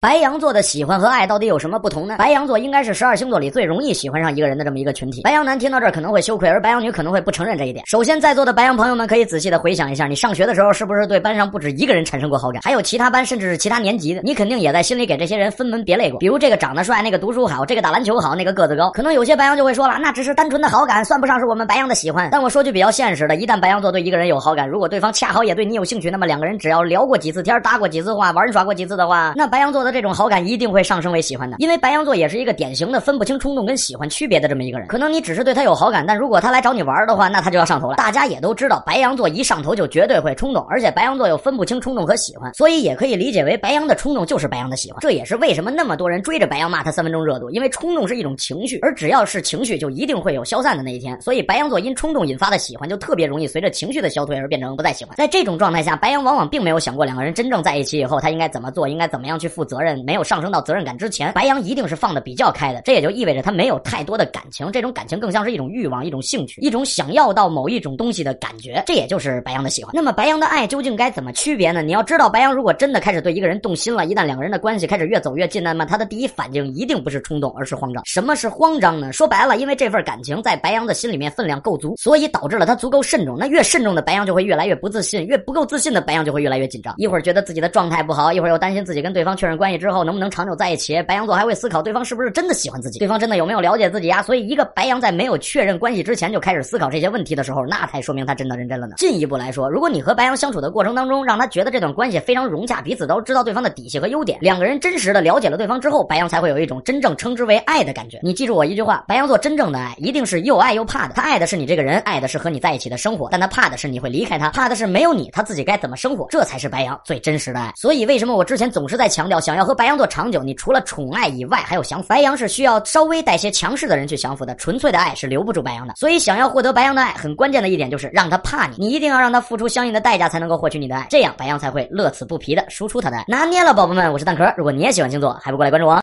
白羊座的喜欢和爱到底有什么不同呢？白羊座应该是十二星座里最容易喜欢上一个人的这么一个群体。白羊男听到这儿可能会羞愧，而白羊女可能会不承认这一点。首先，在座的白羊朋友们可以仔细的回想一下，你上学的时候是不是对班上不止一个人产生过好感？还有其他班甚至是其他年级的，你肯定也在心里给这些人分门别类过。比如这个长得帅，那个读书好，这个打篮球好，那个个子高。可能有些白羊就会说了，那只是单纯的好感，算不上是我们白羊的喜欢。但我说句比较现实的，一旦白羊座对一个人有好感，如果对方恰好也对你有兴趣，那么两个人只要聊过几次天，搭过几次话，玩耍过几次的话，那白羊座的这种好感一定。会上升为喜欢的，因为白羊座也是一个典型的分不清冲动跟喜欢区别的这么一个人。可能你只是对他有好感，但如果他来找你玩的话，那他就要上头了。大家也都知道，白羊座一上头就绝对会冲动，而且白羊座又分不清冲动和喜欢，所以也可以理解为白羊的冲动就是白羊的喜欢。这也是为什么那么多人追着白羊骂他三分钟热度，因为冲动是一种情绪，而只要是情绪，就一定会有消散的那一天。所以白羊座因冲动引发的喜欢，就特别容易随着情绪的消退而变成不再喜欢。在这种状态下，白羊往往并没有想过两个人真正在一起以后他应该怎么做，应该怎么样去负责责任，没有上升到责任感之前。白羊一定是放的比较开的，这也就意味着他没有太多的感情，这种感情更像是一种欲望、一种兴趣、一种想要到某一种东西的感觉，这也就是白羊的喜欢。那么白羊的爱究竟该怎么区别呢？你要知道，白羊如果真的开始对一个人动心了，一旦两个人的关系开始越走越近，那么他的第一反应一定不是冲动，而是慌张。什么是慌张呢？说白了，因为这份感情在白羊的心里面分量够足，所以导致了他足够慎重。那越慎重的白羊就会越来越不自信，越不够自信的白羊就会越来越紧张。一会儿觉得自己的状态不好，一会儿又担心自己跟对方确认关之后能不能长久在一起。白羊座还会思考对方。是不是真的喜欢自己？对方真的有没有了解自己呀？所以，一个白羊在没有确认关系之前就开始思考这些问题的时候，那才说明他真的认真了呢。进一步来说，如果你和白羊相处的过程当中，让他觉得这段关系非常融洽，彼此都知道对方的底细和优点，两个人真实的了解了对方之后，白羊才会有一种真正称之为爱的感觉。你记住我一句话：白羊座真正的爱一定是又爱又怕的。他爱的是你这个人，爱的是和你在一起的生活，但他怕的是你会离开他，怕的是没有你他自己该怎么生活。这才是白羊最真实的爱。所以，为什么我之前总是在强调，想要要和白羊座长久，你除了宠爱以外，还有想白羊是需要。稍微带些强势的人去降服的，纯粹的爱是留不住白羊的。所以，想要获得白羊的爱，很关键的一点就是让他怕你。你一定要让他付出相应的代价，才能够获取你的爱，这样白羊才会乐此不疲的输出他的爱。拿捏了，宝宝们，我是蛋壳。如果你也喜欢星座，还不过来关注我？